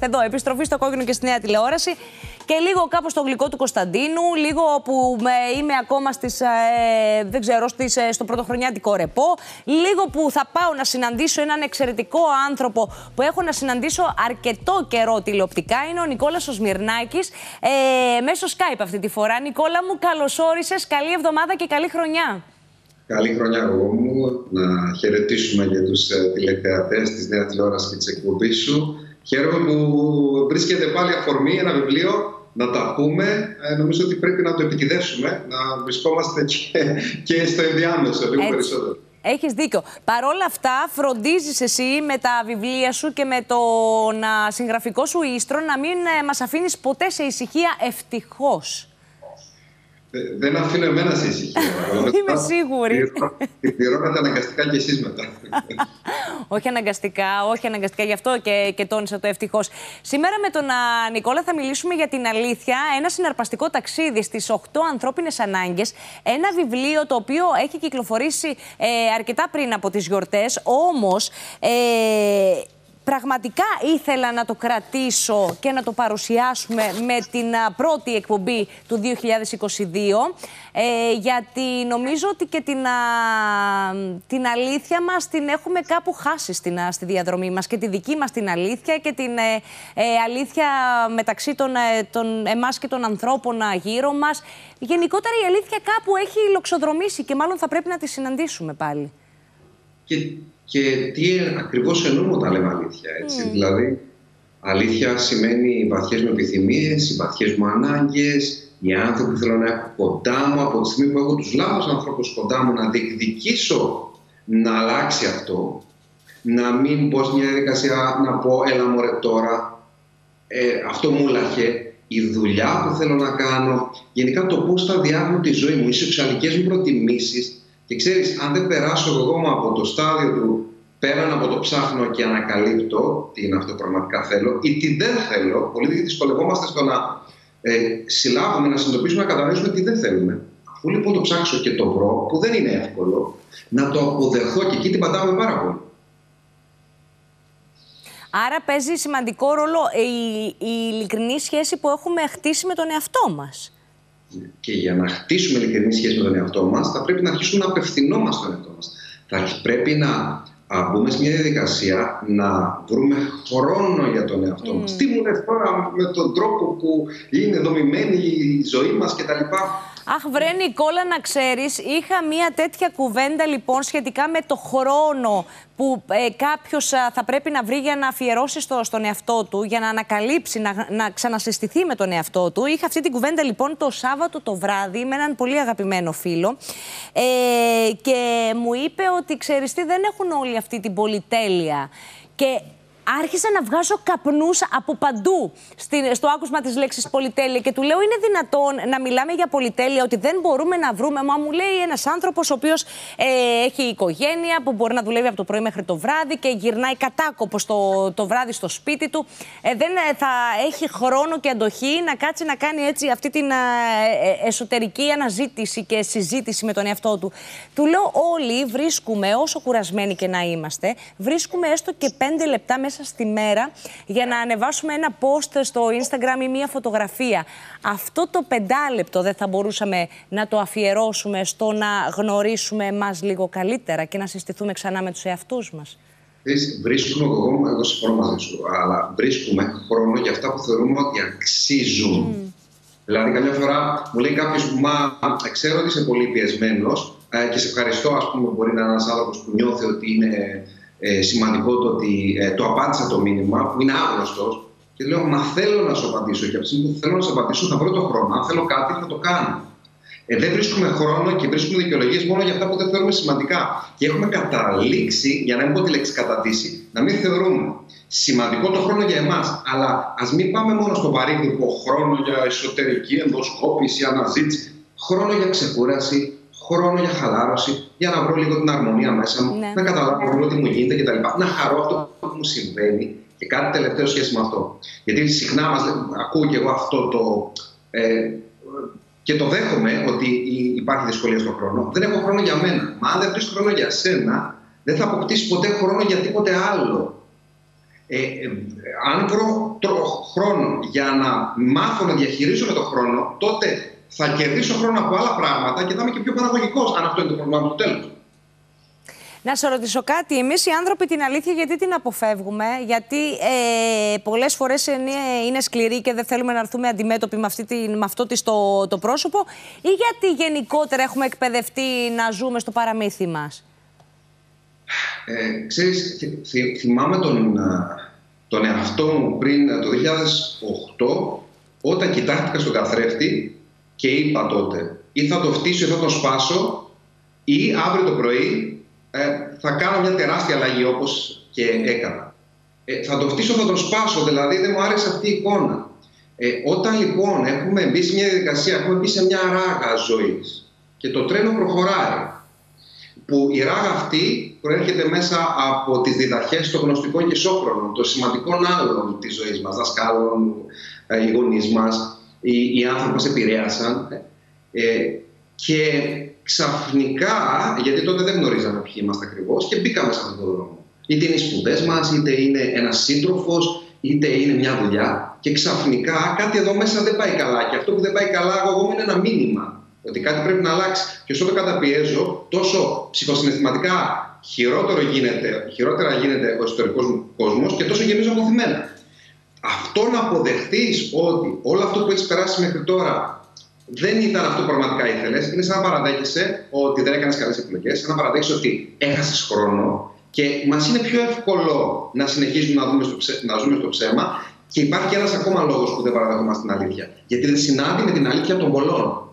Εδώ, επιστροφή στο κόκκινο και στη νέα τηλεόραση. Και λίγο κάπως στο γλυκό του Κωνσταντίνου, λίγο που είμαι ακόμα στις, ε, δεν ξέρω, στις, ε, στο πρωτοχρονιάτικο ρεπό, λίγο που θα πάω να συναντήσω έναν εξαιρετικό άνθρωπο που έχω να συναντήσω αρκετό καιρό τηλεοπτικά. Είναι ο Νικόλας ο Σμυρνάκης, ε, μέσω Skype αυτή τη φορά. Νικόλα μου, καλώς όρισες, καλή εβδομάδα και καλή χρονιά. Καλή χρονιά εγώ μου, να χαιρετήσουμε για τους ε, τηλεθεατές της Νέας Τηλεόρασης και της εκπομπής σου. Χαίρομαι που βρίσκεται πάλι αφορμή ένα βιβλίο να τα πούμε. Ε, νομίζω ότι πρέπει να το επιτιδεύσουμε, να βρισκόμαστε και, και στο ενδιάμεσο λίγο περισσότερο. Έχεις δίκιο. Παρ' όλα αυτά, φροντίζεις εσύ με τα βιβλία σου και με τον συγγραφικό σου ίστρο να μην ε, μας αφήνεις ποτέ σε ησυχία ευτυχώς. Δεν αφήνω εμένα σε ησυχία. Είμαι σίγουρη. Την πληρώνετε αναγκαστικά κι εσείς μετά. όχι αναγκαστικά, όχι αναγκαστικά. Γι' αυτό και, και τόνισα το ευτυχώς. Σήμερα με τον Νικόλα θα μιλήσουμε για την αλήθεια. Ένα συναρπαστικό ταξίδι στις 8 ανθρώπινες ανάγκες. Ένα βιβλίο το οποίο έχει κυκλοφορήσει ε, αρκετά πριν από τις γιορτές. Όμως. Ε, πραγματικά ήθελα να το κρατήσω και να το παρουσιάσουμε με την πρώτη εκπομπή του 2022 ε, γιατί νομίζω ότι και την, την αλήθεια μας την έχουμε κάπου χάσει στην, στη διαδρομή μας και τη δική μας την αλήθεια και την ε, ε, αλήθεια μεταξύ των, των εμάς και των ανθρώπων γύρω μας. Γενικότερα η αλήθεια κάπου έχει λοξοδρομήσει και μάλλον θα πρέπει να τη συναντήσουμε πάλι. Και και τι ακριβώς εννοούμε όταν λέμε αλήθεια. Έτσι. Mm. Δηλαδή, αλήθεια σημαίνει οι βαθιές μου επιθυμίες, οι βαθιές μου ανάγκες, οι άνθρωποι που θέλω να έχω κοντά μου, από τη στιγμή που έχω τους λάθος ανθρώπους κοντά μου, να διεκδικήσω να αλλάξει αυτό, να μην πω μια διαδικασία να πω έλα μωρέ τώρα, ε, αυτό μου λαχε, η δουλειά που θέλω να κάνω, γενικά το πώς θα διάγνω τη ζωή μου, οι σεξουαλικές μου προτιμήσεις, και ξέρεις, αν δεν περάσω εγώ από το στάδιο του πέραν από το ψάχνω και ανακαλύπτω τι είναι αυτό πραγματικά θέλω ή τι δεν θέλω, πολύ δυσκολευόμαστε στο να ε, συλλάβουμε, να συνειδητοποιήσουμε, να κατανοήσουμε τι δεν θέλουμε. Αφού λοιπόν το ψάξω και το βρω, που δεν είναι εύκολο, να το αποδεχθώ και εκεί την πατάμε πάρα πολύ. Άρα παίζει σημαντικό ρόλο η, η ειλικρινή σχέση που έχουμε χτίσει με τον εαυτό μας. Και για να χτίσουμε ειλικρινή σχέση με τον εαυτό μας, θα πρέπει να αρχίσουμε να απευθυνόμαστε στον εαυτό μας. Θα πρέπει να μπούμε σε μια διαδικασία να βρούμε χρόνο για τον εαυτό μας. Mm. Τι μου λες τώρα με τον τρόπο που είναι δομημένη η ζωή μας κτλ. Αχ, βρε Νικόλα, να ξέρεις, είχα μια τέτοια κουβέντα λοιπόν σχετικά με το χρόνο που ε, κάποιος θα πρέπει να βρει για να αφιερώσει στο, στον εαυτό του, για να ανακαλύψει, να, να ξανασυστηθεί με τον εαυτό του. Είχα αυτή την κουβέντα λοιπόν το Σάββατο το βράδυ με έναν πολύ αγαπημένο φίλο ε, και μου είπε ότι ξέρεις τι, δεν έχουν όλοι αυτή την πολυτέλεια. Και άρχισα να βγάζω καπνούς από παντού στο άκουσμα της λέξης πολυτέλεια. Και του λέω: Είναι δυνατόν να μιλάμε για πολυτέλεια, ότι δεν μπορούμε να βρούμε. Μα μου λέει ένας άνθρωπος ο οποίος ε, έχει οικογένεια, που μπορεί να δουλεύει από το πρωί μέχρι το βράδυ και γυρνάει κατάκοπο το, το βράδυ στο σπίτι του. Ε, δεν ε, θα έχει χρόνο και αντοχή να κάτσει να κάνει έτσι αυτή την εσωτερική αναζήτηση και συζήτηση με τον εαυτό του. Του λέω: Όλοι βρίσκουμε, όσο κουρασμένοι και να είμαστε, βρίσκουμε έστω και πέντε λεπτά μέσα στη μέρα για να ανεβάσουμε ένα post στο Instagram ή μία φωτογραφία. Αυτό το πεντάλεπτο δεν θα μπορούσαμε να το αφιερώσουμε στο να γνωρίσουμε εμά λίγο καλύτερα και να συστηθούμε ξανά με τους εαυτούς μας. Βρίσκουμε, εγώ, εγώ συμφωνώ μαζί σου, αλλά βρίσκουμε χρόνο για αυτά που θεωρούμε ότι αξίζουν. Mm. Δηλαδή, καμιά φορά μου λέει κάποιος, Μα ξέρω ότι είσαι πολύ πιεσμένος ε, και σε ευχαριστώ. Α πούμε, μπορεί να είναι ένας άνθρωπος που νιώθει ότι είναι ε, σημαντικό το ότι ε, το απάντησα το μήνυμα, που είναι άγνωστος. Και λέω, Μα θέλω να σου απαντήσω. Και από τη στιγμή που θέλω να σου απαντήσω, θα βρω το χρόνο. Αν θέλω κάτι, θα το κάνω. Ε, δεν βρίσκουμε χρόνο και βρίσκουμε δικαιολογίες μόνο για αυτά που δεν θεωρούμε σημαντικά. Και έχουμε καταλήξει, για να μην πω τη λέξη κατατήσει, να μην θεωρούμε σημαντικό το χρόνο για εμάς. Αλλά ας μην πάμε μόνο στο παρήγγελο χρόνο για εσωτερική ενδοσκόπηση, αναζήτηση. Χρόνο για ξεκούραση, χρόνο για χαλάρωση, για να βρω λίγο την αρμονία μέσα μου, ναι. να καταλάβω λίγο τι μου γίνεται κτλ. Να χαρώ αυτό που μου συμβαίνει. Και κάτι τελευταίο σχέση με αυτό. Γιατί συχνά μας, ακούω και εγώ αυτό το. Ε, και το δέχομαι ότι υπάρχει δυσκολία στον χρόνο. Δεν έχω χρόνο για μένα. Μα αν δεν βρει χρόνο για σένα, δεν θα αποκτήσεις ποτέ χρόνο για τίποτε άλλο. ε, ε, αν βρω χρόνο για να μάθω να διαχειρίζομαι τον χρόνο, τότε θα κερδίσω χρόνο από άλλα πράγματα και θα είμαι και πιο παραγωγικό, αν αυτό είναι το πρόβλημα του τέλου. Να σε ρωτήσω κάτι. Εμείς οι άνθρωποι την αλήθεια γιατί την αποφεύγουμε, Γιατί ε, πολλές φορές είναι, είναι σκληροί και δεν θέλουμε να έρθουμε αντιμέτωποι με, αυτή την, με αυτό της το, το πρόσωπο, ή γιατί γενικότερα έχουμε εκπαιδευτεί να ζούμε στο παραμύθι μας; Ε, ξέρεις, θυμάμαι τον, τον εαυτό μου πριν το 2008 όταν κοιτάχτηκα στον καθρέφτη και είπα τότε ή θα το φτύσω ή θα το σπάσω ή αύριο το πρωί ε, θα κάνω μια τεράστια αλλαγή όπως και έκανα. Ε, θα το φτύσω, θα το σπάσω, δηλαδή δεν μου άρεσε αυτή η εικόνα. Ε, όταν λοιπόν έχουμε μπει σε μια διαδικασία, έχουμε μπει σε μια ράγα ζωής και το τρένο προχωράει, που η ράγα αυτή προέρχεται μέσα από τις διδαχές των γνωστικών και ισόχρονων, των σημαντικών άλλων της ζωής μας, δασκάλων, ε, οι γονείς μας, οι, οι άνθρωποι που μας επηρέασαν. Ε, και ξαφνικά, γιατί τότε δεν γνωρίζαμε ποιοι είμαστε ακριβώς, και μπήκαμε σε αυτόν τον δρόμο. Είτε είναι οι σπουδές μας, είτε είναι ένας σύντροφος, είτε είναι μια δουλειά. Και ξαφνικά κάτι εδώ μέσα δεν πάει καλά. Και αυτό που δεν πάει καλά, εγώ είναι ένα μήνυμα. Ότι κάτι πρέπει να αλλάξει. Και όσο το καταπιέζω, τόσο ψυχοσυναισθηματικά χειρότερο γίνεται, χειρότερα γίνεται ο εσωτερικό μου κόσμος και τόσο γεμίζω αποθυμένα. Αυτό να αποδεχτείς ότι όλο αυτό που έχεις περάσει μέχρι τώρα δεν ήταν αυτό που πραγματικά ήθελες. Είναι σαν να παραδέχεσαι ότι δεν έκανες καλές επιλογές, σαν να παραδέχεσαι ότι έχασες χρόνο και μας είναι πιο εύκολο να συνεχίσουμε να, δούμε στο να ζούμε στο ψέμα. Και υπάρχει ένας ακόμα λόγος που δεν παραδεχόμαστε την αλήθεια. Γιατί δεν συνάδει με την αλήθεια των πολλών.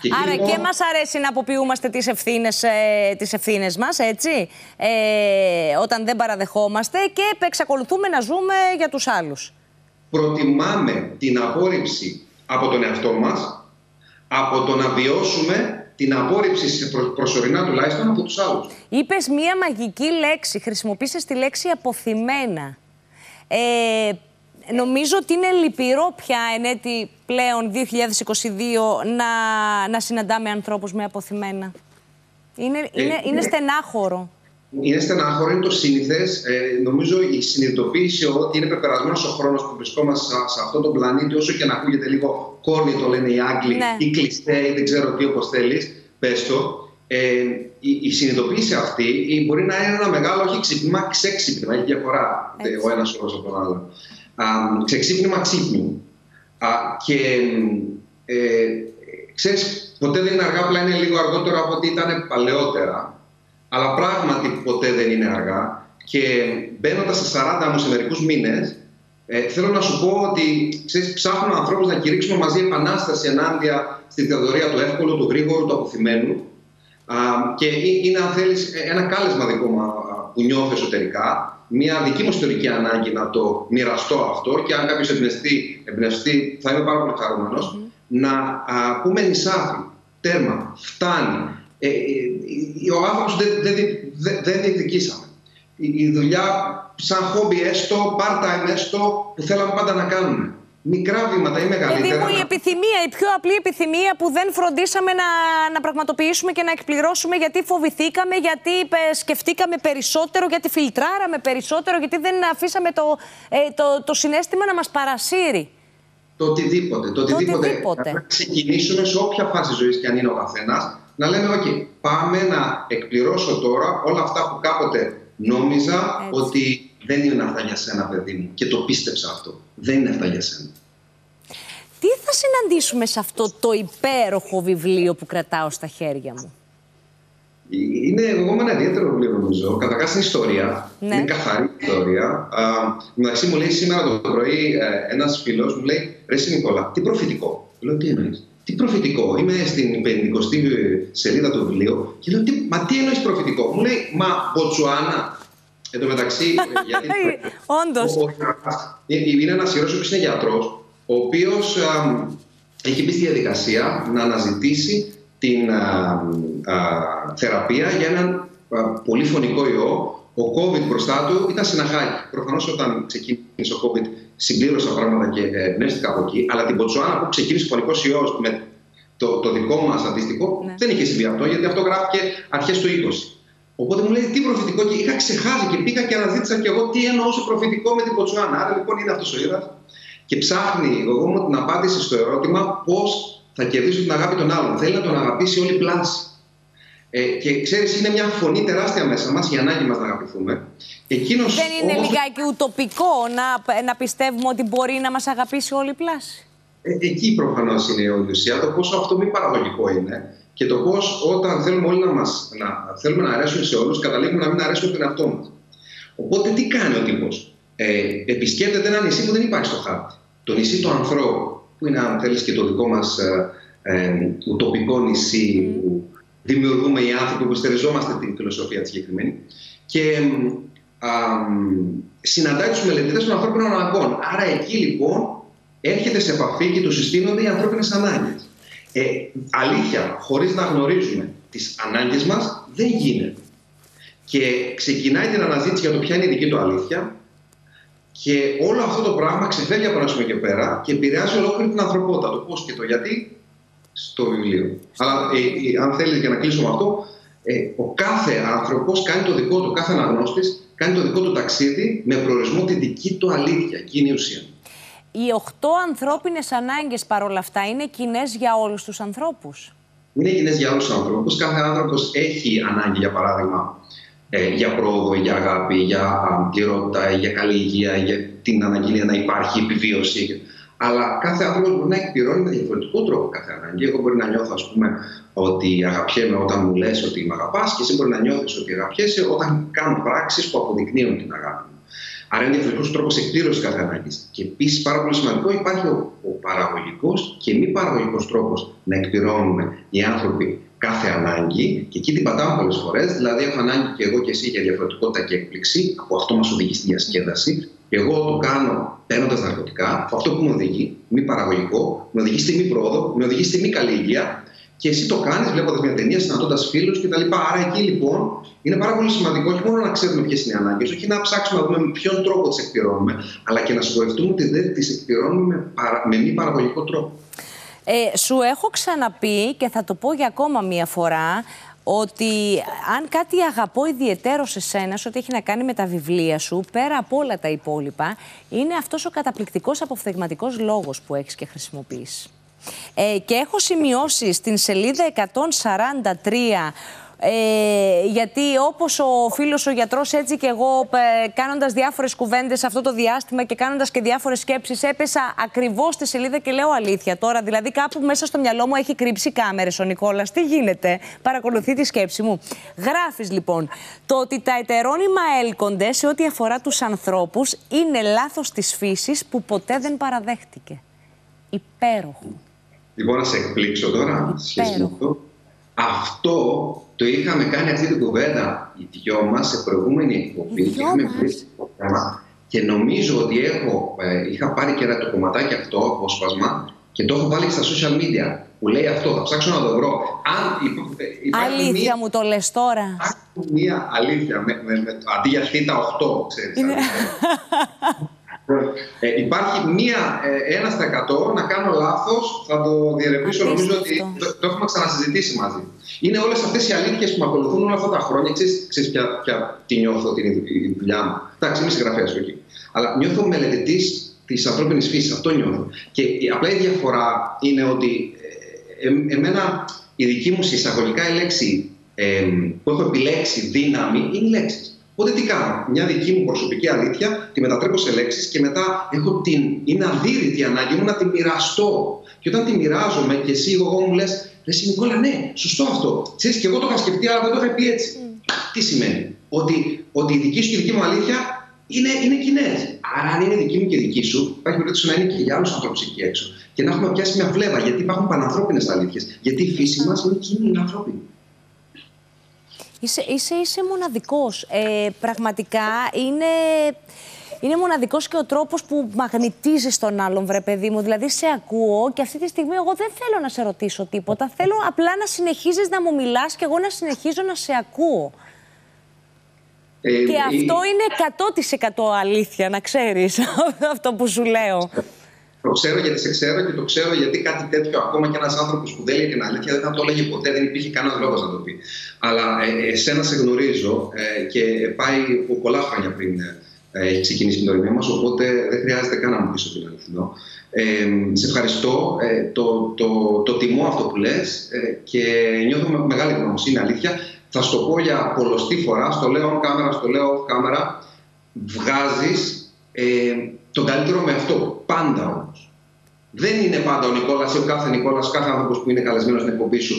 Και Άρα λοιπόν... και μας αρέσει να αποποιούμαστε τις ευθύνες, ε, τις ευθύνες μας, έτσι, ε, όταν δεν παραδεχόμαστε και εξακολουθούμε να ζούμε για τους άλλους. Προτιμάμε την απόρριψη από τον εαυτό μας από το να βιώσουμε την απόρριψη σε προσωρινά τουλάχιστον από τους άλλους. Είπες μία μαγική λέξη, χρησιμοποίησες τη λέξη αποθυμένα. Ε, νομίζω ότι είναι λυπηρό πια εν έτη πλέον 2022 να, να συναντάμε ανθρώπους με αποθυμένα. Είναι, ε, είναι, είναι στενάχωρο είναι στενάχωρο, είναι το σύνηθες. Ε, νομίζω η συνειδητοποίηση ότι είναι πεπερασμένος ο χρόνος που βρισκόμαστε σε, αυτόν τον πλανήτη, όσο και να ακούγεται λίγο κόρνη, το λένε οι Άγγλοι, ναι. ή κλειστέ, ή δεν ξέρω τι, όπως θέλεις, πες το. Ε, η, η συνειδητοποίηση αυτή μπορεί να είναι ένα μεγάλο, όχι ξύπνημα, ξέξυπνημα. Έχει διαφορά ο ένας όρο από τον άλλο. Ξεξύπνημα, ξύπνημα. και ε, ξέρεις, ποτέ δεν είναι αργά, απλά είναι λίγο αργότερο από ό,τι ήταν παλαιότερα. Αλλά πράγματι ποτέ δεν είναι αργά. Και μπαίνοντας σε 40 μου σε μερικούς μήνες, ε, θέλω να σου πω ότι ξέρεις, ψάχνουμε ανθρώπους να κηρύξουμε μαζί επανάσταση ενάντια στη θεωρία του εύκολου, του γρήγορου, του αποθυμένου. Α, και είναι, αν θέλεις, ένα κάλεσμα δικό μου που νιώθω εσωτερικά, μια δική μου ιστορική ανάγκη να το μοιραστώ αυτό και αν κάποιος εμπνευστεί, εμπνευστεί, θα είμαι πάρα πολύ χαρούμενος, να α, πούμε νησάφι, τέρμα, φτάνει. Ε, ε, ο άνθρωπος δεν, δεν, δεν, δεν διεκδικήσαμε. Η, η δουλειά σαν χόμπι έστω, part-time έστω, που θέλαμε πάντα να κάνουμε. Μικρά βήματα ή μεγαλύτερα. Δηλαδή, η επιθυμία, η πιο απλή επιθυμία που δεν φροντίσαμε να, να πραγματοποιήσουμε και να εκπληρώσουμε γιατί φοβηθήκαμε, γιατί σκεφτήκαμε περισσότερο, γιατί φιλτράραμε περισσότερο, γιατί δεν αφήσαμε το, ε, το, το συνέστημα να μας παρασύρει. Το οτιδήποτε. Το οτιδήποτε. Το οτιδήποτε. Να ξεκινήσουμε σε όποια φάση ζωής και αν είναι ο καθένας να λέμε, OK, πάμε να εκπληρώσω τώρα όλα αυτά που κάποτε νόμιζα ότι δεν είναι αυτά για σένα, παιδί μου. Και το πίστεψα αυτό. Δεν είναι αυτά για σένα. Τι θα συναντήσουμε σε αυτό το υπέροχο βιβλίο που κρατάω στα χέρια μου; Είναι εγώ με ένα ιδιαίτερο βιβλίο, νομίζω. Καταρχάς είναι ιστορία. Ναι. Είναι καθαρή ιστορία. Α, μεταξύ μου λέει σήμερα το πρωί ε, ένας φίλος μου λέει: Ρε Νικόλα, τι προφητικό. Λέω: Τι εννοείς; Τι προφητικό. Είμαι στην 50η σελίδα του βιβλίου και λέω: τι, Μα τι εννοείς προφητικό. Μου λέει: Μα Μποτσουάνα. Εν τω μεταξύ. γιατί, Όντως. Είναι ένας ιερός που είναι γιατρός, ο οποίος έχει μπει στη διαδικασία να αναζητήσει την α, α, θεραπεία για έναν πολύ φωνικό ιό. Ο COVID μπροστά του ήταν συναχάκι. Προφανώς όταν ξεκίνησε ο COVID συμπλήρωσα πράγματα και εμπνεύστηκα από εκεί. Αλλά την Ποτσουάνα που ξεκίνησε ο φωνικός ιός με το, το δικό μας αντίστοιχο ναι. δεν είχε συμβεί αυτό, γιατί αυτό γράφηκε αρχές του 20. Οπότε μου λέει τι προφητικό και είχα ξεχάσει και πήγα και αναζήτησα και εγώ τι εννοούσε προφητικό με την Ποτσουάνα. Άρα λοιπόν είναι αυτός ο ήρα και ψάχνει εγώ μου την απάντηση στο ερώτημα πώς θα κερδίσω την αγάπη των άλλων. Θέλει να τον αγαπήσει όλη πλάση. Ε, και ξέρεις, είναι μια φωνή τεράστια μέσα μας, η ανάγκη μας να αγαπηθούμε. Εκείνος, Δεν είναι όμως... λιγάκι ουτοπικό να, να πιστεύουμε ότι μπορεί να μας αγαπήσει όλη πλάση; Ε, εκεί προφανώς είναι η οδυσία, το πόσο αυτό μη παραγωγικό είναι και το πώς όταν θέλουμε όλοι να, μας, να, θέλουμε να αρέσουμε σε όλους, καταλήγουμε να μην αρέσουμε τον εαυτό μας. Οπότε τι κάνει ο τύπος; Ε, επισκέπτεται ένα νησί που δεν υπάρχει στο χάρτη. Το νησί του ανθρώπου, που είναι αν θέλεις και το δικό μας ε, ε, ουτοπικό νησί που δημιουργούμε οι άνθρωποι που στεριζόμαστε την φιλοσοφία τη συγκεκριμένη. Και α, συναντάει τους μελετητές των ανθρώπινων αναγκών. Άρα εκεί λοιπόν έρχεται σε επαφή και τους συστήνονται οι ανθρώπινες ανάγκες. Ε, αλήθεια, χωρίς να γνωρίζουμε τις ανάγκες μας, δεν γίνεται. Και ξεκινάει την αναζήτηση για το ποια είναι η δική του αλήθεια, και όλο αυτό το πράγμα ξεφεύγει από ένα σημείο και πέρα και επηρεάζει ολόκληρη την ανθρωπότητα. Το πώς και το γιατί στο βιβλίο. Αλλά ε, ε, αν θέλεις για να κλείσω με αυτό, ε, ο κάθε άνθρωπος κάνει το δικό του, κάθε αναγνώστης κάνει το δικό του ταξίδι με προορισμό τη δική του αλήθεια. Εκείνη η ουσία. Οι οχτώ ανθρώπινες ανάγκες παρόλα αυτά είναι κοινές για όλους τους ανθρώπους. Είναι κοινές για όλους τους ανθρώπους. Κάθε άνθρωπος έχει ανάγκη, για παράδειγμα, ε, για πρόοδο, για αγάπη, για πληρότητα, για καλή υγεία, για την αναγκή να υπάρχει επιβίωση. Αλλά κάθε άνθρωπος μπορεί να εκπληρώνει με διαφορετικό τρόπο κάθε ανάγκη. Εγώ μπορεί να νιώθω, ας πούμε, ότι αγαπιέμαι όταν μου λες ότι με αγαπάς, και εσύ μπορεί να νιώθεις ότι αγαπιέσαι όταν κάνω πράξεις που αποδεικνύουν την αγάπη μου. Άρα είναι διαφορετικός τρόπος εκπλήρωσης κάθε ανάγκη. Και επίσης, πάρα πολύ σημαντικό, υπάρχει ο, ο παραγωγικός και μη παραγωγικός τρόπος να εκπληρώνουμε οι άνθρωποι κάθε ανάγκη. Και εκεί την πατάμε πολλές φορές. Δηλαδή, έχω ανάγκη και εγώ και εσύ για διαφορετικότητα και έκπληξη. Από αυτό μας οδηγεί στη διασκέδαση. Εγώ το κάνω παίρνοντας ναρκωτικά. Αυτό που με οδηγεί, μη παραγωγικό, με οδηγεί στη μη πρόοδο, με οδηγεί στη μη καλή υγεία και εσύ το κάνεις βλέποντας μια ταινία, συναντώντας φίλους κτλ. Άρα εκεί λοιπόν είναι πάρα πολύ σημαντικό όχι μόνο να ξέρουμε ποιες είναι οι ανάγκες, όχι να ψάξουμε να δούμε με ποιον τρόπο τις εκπληρώνουμε, αλλά και να σιγουρευτούμε ότι δεν τις εκπληρώνουμε με, παρα... με μη παραγωγικό τρόπο. Ε, σου έχω ξαναπεί και θα το πω για ακόμα μία φορά ότι αν κάτι αγαπώ ιδιαίτερο σε σένα, ό,τι έχει να κάνει με τα βιβλία σου, πέρα από όλα τα υπόλοιπα, είναι αυτός ο καταπληκτικός αποφθεγματικός λόγος που έχεις και χρησιμοποιείς. Ε, και έχω σημειώσει στην σελίδα 143 ε, γιατί όπως ο φίλος ο γιατρός έτσι και εγώ ε, κάνοντας διάφορες κουβέντες αυτό το διάστημα και κάνοντας και διάφορες σκέψεις έπεσα ακριβώς στη σελίδα και λέω αλήθεια τώρα. Δηλαδή κάπου μέσα στο μυαλό μου έχει κρύψει κάμερες ο Νικόλας. Τι γίνεται; Παρακολουθεί τη σκέψη μου. Γράφεις λοιπόν το ότι τα ετερόνυμα έλκονται σε ό,τι αφορά τους ανθρώπους είναι λάθος της φύσης που ποτέ δεν παραδέχτηκε. Υπέροχο Λοιπόν, να σε εκπλήξω τώρα, σχέση με αυτό. Αυτό το είχαμε κάνει αυτή την κουβέντα οι δυο μας σε προηγούμενη εκπομπή. Είχαμε και νομίζω ότι έχω, ε, είχα πάρει και ένα το κομματάκι αυτό, απόσπασμα, και το έχω βάλει στα social media που λέει αυτό. Θα ψάξω να το βρω. Αν υπάρχει αλήθεια μία, μου το λες τώρα. Μία αλήθεια, με, με, με, αντί για θήτα 8, ξέρεις. Ε, υπάρχει μία, ε, ένα στα εκατό να κάνω λάθος, θα το διερευνήσω. Νομίζω ότι το, το, έχουμε ξανασυζητήσει μαζί. Είναι όλες αυτές οι αλήθειες που με ακολουθούν όλα αυτά τα χρόνια. Ξέρεις ποια, ποια τι νιώθω την η δουλειά μου. Εντάξει, είμαι συγγραφέας, όχι. Αλλά νιώθω μελετητής της ανθρώπινης φύσης. Αυτό νιώθω. Και απλά η διαφορά είναι ότι ε, ε, εμένα η δική μου εισαγωγικά η λέξη ε, που έχω επιλέξει δύναμη είναι η λέξη. Οπότε τι κάνω, μια δική μου προσωπική αλήθεια τη μετατρέπω σε λέξεις και μετά έχω την. είναι αδύρυτη ανάγκη μου να τη μοιραστώ. Και όταν τη μοιράζομαι και εσύ, εγώ μου λες, Εσύ Νικόλα, ναι, σωστό αυτό. Ξέρεις, και εγώ το είχα σκεφτεί, αλλά δεν το είχα πει έτσι. Mm. Τι σημαίνει, ότι, ότι η δική σου και η δική μου αλήθεια είναι, είναι κοινές. Άρα, αν είναι δική μου και δική σου, υπάρχει περίπτωση να είναι και για άλλους ανθρώπους εκεί έξω. Και να έχουμε πιάσει μια φλέβα, γιατί υπάρχουν πανανθρώπινες αλήθειες. Γιατί η φύση μας είναι κοινή, είναι ανθρώπινη. Είσαι, είσαι, είσαι μοναδικός. Ε, πραγματικά είναι... Είναι μοναδικός και ο τρόπος που μαγνητίζεις τον άλλον, βρε παιδί μου. Δηλαδή, σε ακούω και αυτή τη στιγμή εγώ δεν θέλω να σε ρωτήσω τίποτα. Θέλω απλά να συνεχίζεις να μου μιλάς και εγώ να συνεχίζω να σε ακούω. Ε, και αυτό είναι 100% αλήθεια, να ξέρεις, αυτό που σου λέω. Το ξέρω γιατί σε ξέρω και το ξέρω γιατί κάτι τέτοιο ακόμα και ένας άνθρωπος που δεν λέει την αλήθεια δεν θα το έλεγε ποτέ, δεν υπήρχε κανένας λόγος να το πει. Αλλά ε, εσένα σε γνωρίζω ε, και πάει από πολλά χρόνια πριν ε, έχει ξεκινήσει η γνωριμία μας, οπότε δεν χρειάζεται καν να μου πεις ότι είναι αληθινό. Ε, σε ευχαριστώ. Ε, το, το, το τιμώ αυτό που λες ε, και νιώθω με μεγάλη γνωμοσύνη αλήθεια. Θα σου το πω για πολλωστή φορά, στο λέω on camera, στο λέω off camera. Βγάζεις ε, τον καλύτερο με αυτό. Πάντα όμως. Δεν είναι πάντα ο Νικόλας ή ο κάθε Νικόλας, κάθε άνθρωπος που είναι καλεσμένος στην εκπομπή σου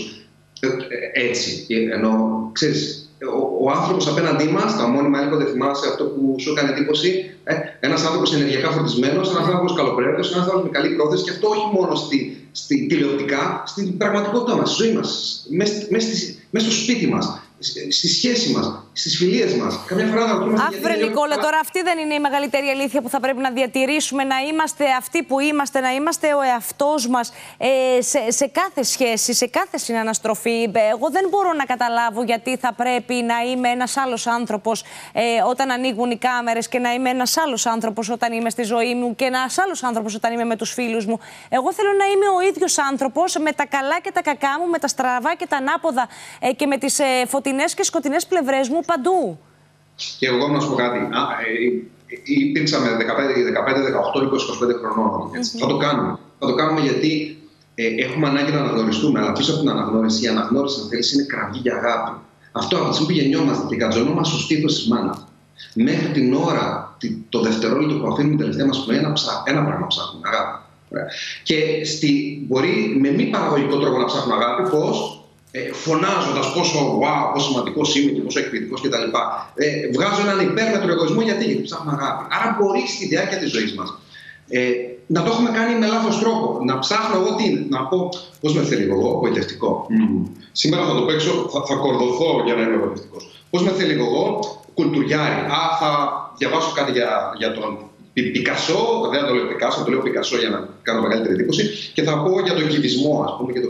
ε, ε, έτσι. Ενώ ξέρεις, ο, ο άνθρωπος απέναντί μας, τα μόνιμα έλεγχο, δεν θυμάσαι αυτό που σου έκανε εντύπωση. Ε, ένας άνθρωπος ενεργειακά φορτισμένος, ένας άνθρωπος καλοπρέπειο, ένας άνθρωπος με καλή πρόθεση και αυτό όχι μόνο στη, στη τηλεοπτικά, στην πραγματικότητά μας, στη ζωή μας, μέσα στο σπίτι μας στη σχέση μας, στις φιλίες μας. Καμιά φορά θα ρωτούμε. Άφρε, Νικόλα, τώρα αυτή δεν είναι η μεγαλύτερη αλήθεια που θα πρέπει να διατηρήσουμε. Να είμαστε αυτοί που είμαστε, να είμαστε ο εαυτός μας ε, σε, σε κάθε σχέση, σε κάθε συναναστροφή. Ε, εγώ δεν μπορώ να καταλάβω γιατί θα πρέπει να είμαι ένας άλλος άνθρωπος ε, όταν ανοίγουν οι κάμερες και να είμαι ένας άλλος άνθρωπος όταν είμαι στη ζωή μου και ένας άλλος άνθρωπος όταν είμαι με τους φίλους μου. Εγώ θέλω να είμαι ο ίδιος άνθρωπος με τα καλά και τα κακά μου, με τα στραβά και τα ανάποδα ε, και με τις ε, φωτεινές και σκοτεινές πλευρές μου παντού. Και εγώ να σου πω κάτι. Υπήρξαμε 15, 15, 18, 20, 25 χρονών. Θα το κάνουμε. Θα το κάνουμε γιατί ε, έχουμε ανάγκη να αναγνωριστούμε. Αλλά πίσω από την αναγνώριση, η αναγνώριση, αν θέλεις, είναι κραυγή για αγάπη. Αυτό από τη στιγμή που γεννιόμαστε και κατζωνόμαστε στο στήθος της μάνας, μέχρι την ώρα, το δευτερόλεπτο που αφήνουμε τελευταία μας που ένα, ψά, ένα πράγμα ψάχνουμε, αγάπη. Και στη, μπορεί με μη παραγωγικό τρόπο να ψάχνουμε αγάπη, πώς; Ε, φωνάζοντας πόσο wow, πόσο σημαντικός είμαι και πόσο εκπληκτικός κτλ. Ε, βγάζω έναν υπέρμετρο εγωισμό γιατί, γιατί ψάχνω αγάπη. Άρα μπορεί στη διάρκεια της ζωής μας ε, να το έχουμε κάνει με λάθος τρόπο. Να ψάχνω εγώ τι, να πω πώς με θέλει εγώ, γοητευτικό. Mm. Σήμερα θα το παίξω, θα, θα κορδωθώ για να είμαι γοητευτικός. Πώς με θέλει εγώ, κουλτουριάρι. Α, θα διαβάσω κάτι για, για τον Πικασό, δεν θα το λέω Πικασό, το λέω Πικασό για να κάνω μεγαλύτερη εντύπωση και θα πω για τον κυβισμό, ας πούμε. Και το...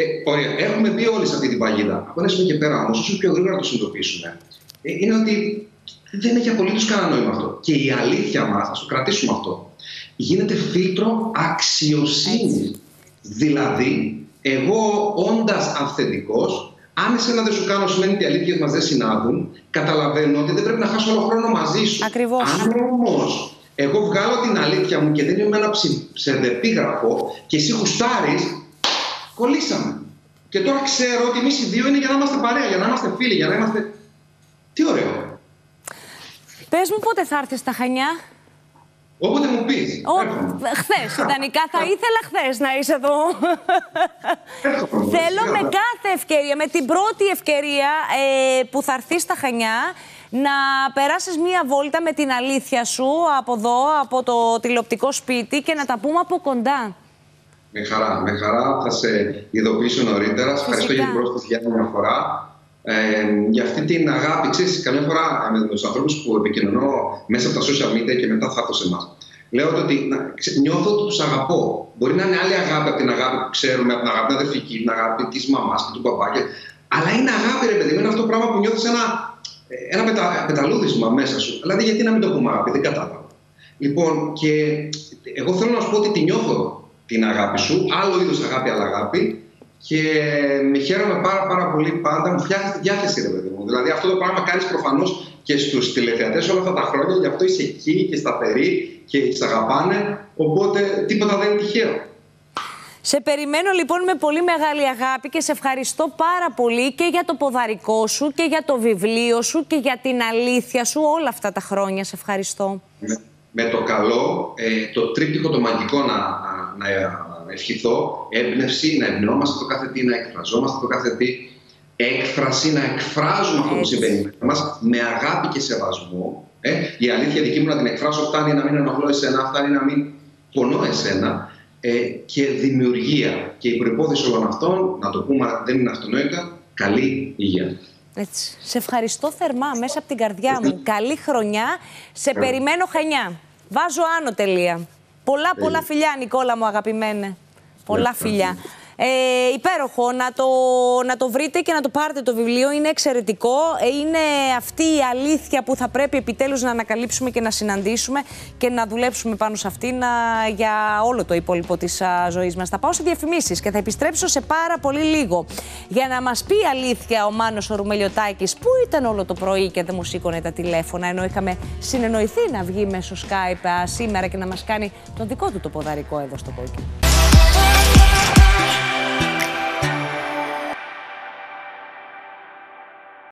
Ε, ωραία. Έχουμε μπει όλοι σε αυτή την παγίδα. Από ένα σημείο και πέρα όμως, όσο πιο γρήγορα το συνειδητοποιήσουμε, ε, είναι ότι δεν έχει απολύτως κανένα νόημα αυτό. Και η αλήθεια μας, θα το κρατήσουμε αυτό, γίνεται φίλτρο αξιοσύνης. Δηλαδή, εγώ όντας αυθεντικός, αν εσένα δεν σου κάνω σημαίνει ότι οι αλήθειες μας δεν συνάδουν, καταλαβαίνω ότι δεν πρέπει να χάσω όλο χρόνο μαζί σου. Ακριβώς. Αν όμως εγώ βγάλω την αλήθεια μου και δεν είμαι ένα ψευδεπίγραφο και εσύ χουστάρεις, κολλήσαμε. Και τώρα ξέρω ότι εμείς οι δύο είναι για να είμαστε παρέα, για να είμαστε φίλοι, για να είμαστε. Τι ωραίο. Πες μου πότε θα έρθει στα Χανιά; Όποτε μου πεις. Χθες, ιδανικά θα ήθελα χθες να είσαι εδώ. Θέλω με κάθε ευκαιρία, με την πρώτη ευκαιρία ε, που θα έρθεις στα Χανιά, να περάσεις μία βόλτα με την αλήθεια σου από εδώ, από το τηλεοπτικό σπίτι και να τα πούμε από κοντά. Με χαρά, με χαρά. Θα σε ειδοποιήσω νωρίτερα. Σε ευχαριστώ για την πρόσθεση για μια φορά. Ε, για αυτή την αγάπη, ξέρεις, καμιά φορά ε, με τους ανθρώπους που επικοινωνώ μέσα από τα social media και μετά θα έρθω σε εμάς. Λέω ότι νιώθω ότι τους αγαπώ. Μπορεί να είναι άλλη αγάπη από την αγάπη που ξέρουμε, από την αγάπη την αδερφική, την αγάπη της μαμάς και του παπά. Αλλά είναι αγάπη, ρε παιδί είναι αυτό το πράγμα που νιώθεις ένα, ένα πετα, πεταλούδισμα μέσα σου. Δηλαδή, γιατί να μην το πούμε αγάπη, δεν κατάλαβα. Λοιπόν, και εγώ θέλω να σου πω ότι τη νιώθω την αγάπη σου, άλλο είδου αγάπη, αλλά αγάπη. Και με χαίρομαι πάρα, πάρα πολύ πάντα. Μου φτιάχνεις τη διάθεση, ρε παιδί μου. Δηλαδή, αυτό το πράγμα κάνεις προφανώς και στους τηλεθεατές όλα αυτά τα χρόνια. Γι' αυτό είσαι εκεί και σταθερή και τι αγαπάνε. Οπότε τίποτα δεν είναι τυχαίο. Σε περιμένω λοιπόν με πολύ μεγάλη αγάπη και σε ευχαριστώ πάρα πολύ και για το ποδαρικό σου και για το βιβλίο σου και για την αλήθεια σου όλα αυτά τα χρόνια. Σε ευχαριστώ. Με, το καλό, ε, το τρίπτυχο το μαγικό να, να ευχηθώ έμπνευση, να εμπνεόμαστε το κάθε τι, να εκφραζόμαστε το κάθε τι, έκφραση, να εκφράζουμε αυτό που συμβαίνει με μας με αγάπη και σεβασμό. Ε, η αλήθεια δική μου να την εκφράσω φτάνει να μην ενοχλώ εσένα, φτάνει να μην πονώ εσένα ε, και δημιουργία. Και η προπόθεση όλων αυτών, να το πούμε δεν είναι αυτονόητα, καλή υγεία. Έτσι. Σε ευχαριστώ θερμά μέσα από την καρδιά μου. Καλή χρονιά. Σε περιμένω χανιά. Βάζω άνω τελεία. Πολλά, πολλά φιλιά, Νικόλα μου αγαπημένε. Πολλά φιλιά. Ε, υπέροχο να το, να το βρείτε και να το πάρετε το βιβλίο. Είναι εξαιρετικό. Ε, είναι αυτή η αλήθεια που θα πρέπει επιτέλους να ανακαλύψουμε και να συναντήσουμε και να δουλέψουμε πάνω σε αυτήν για όλο το υπόλοιπο της α, ζωής μας. Θα πάω σε διαφημίσεις και θα επιστρέψω σε πάρα πολύ λίγο για να μας πει αλήθεια ο Μάνος ο Ρουμελιωτάκης που ήταν όλο το πρωί και δεν μου σήκωνε τα τηλέφωνα ενώ είχαμε συνεννοηθεί να βγει μέσω Skype σήμερα και να μας κάνει το δικό του το ποδαρικό εδώ στο κόκκινο.